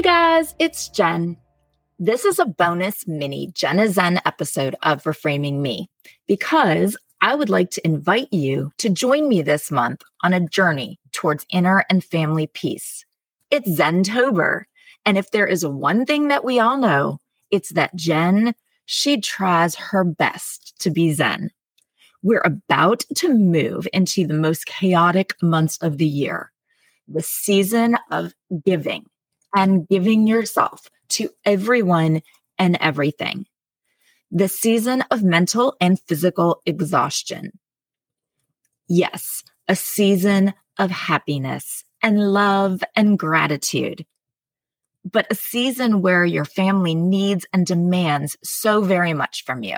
Hey guys, it's Jen. This is a bonus mini Jen is Zen episode of Reframing Me because I would like to invite you to join me this month on a journey towards inner and family peace. It's Zentober. And if there is one thing that we all know, it's that Jen, she tries her best to be Zen. We're about to move into the most chaotic months of the year, the season of giving and giving yourself to everyone and everything. The season of mental and physical exhaustion. Yes, a season of happiness and love and gratitude, but a season where your family needs and demands so very much from you.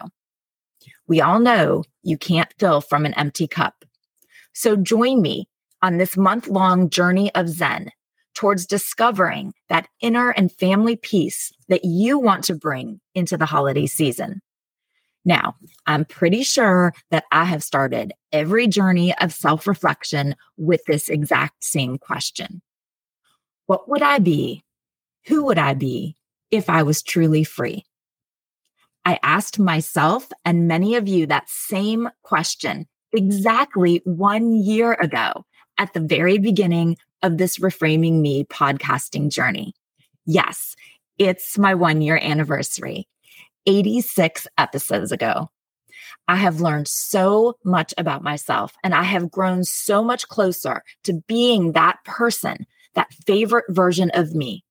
We all know you can't fill from an empty cup. So join me on this month long journey of Zen towards discovering that inner and family peace that you want to bring into the holiday season. Now, I'm pretty sure that I have started every journey of self reflection with this exact same question What would I be? Who would I be if I was truly free? I asked myself and many of you that same question exactly one year ago at the very beginning of this Reframing Me podcasting journey. Yes, it's my one year anniversary, 86 episodes ago. I have learned so much about myself and I have grown so much closer to being that person, that favorite version of me.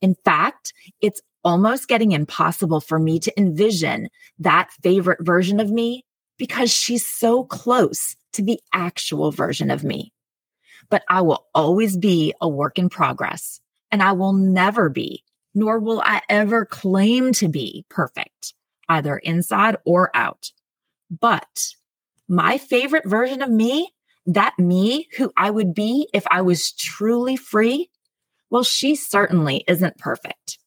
In fact, it's almost getting impossible for me to envision that favorite version of me because she's so close to the actual version of me but I will always be a work in progress and I will never be, nor will I ever claim to be perfect, either inside or out. But my favorite version of me, that me who I would be if I was truly free, well, she certainly isn't perfect.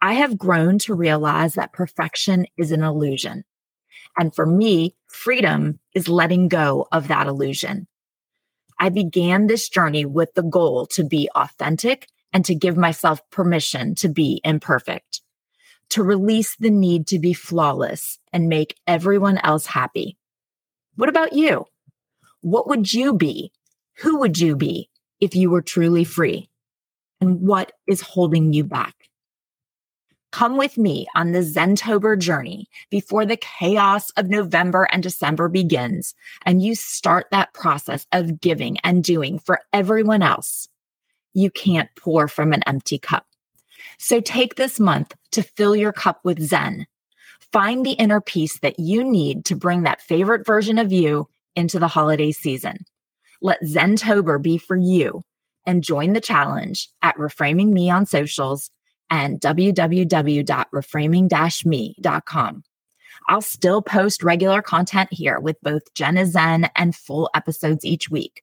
I have grown to realize that perfection is an illusion. And for me, freedom is letting go of that illusion. I began this journey with the goal to be authentic and to give myself permission to be imperfect, to release the need to be flawless and make everyone else happy. What about you? What would you be? Who would you be if you were truly free? And what is holding you back? Come with me on the Zentober journey before the chaos of November and December begins, and you start that process of giving and doing for everyone else. You can't pour from an empty cup. So take this month to fill your cup with Zen. Find the inner peace that you need to bring that favorite version of you into the holiday season. Let Zentober be for you and join the challenge at Reframing Me on socials and www.reframing-me.com. I'll still post regular content here with both Jen is Zen and full episodes each week.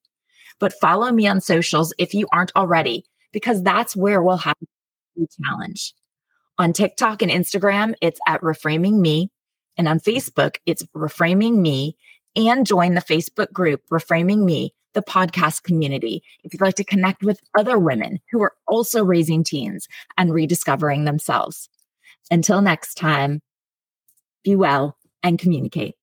But follow me on socials if you aren't already, because that's where we'll have the challenge. On TikTok and Instagram, it's at Reframing Me. And on Facebook, it's Reframing Me. And join the Facebook group Reframing Me the podcast community. If you'd like to connect with other women who are also raising teens and rediscovering themselves. Until next time, be well and communicate.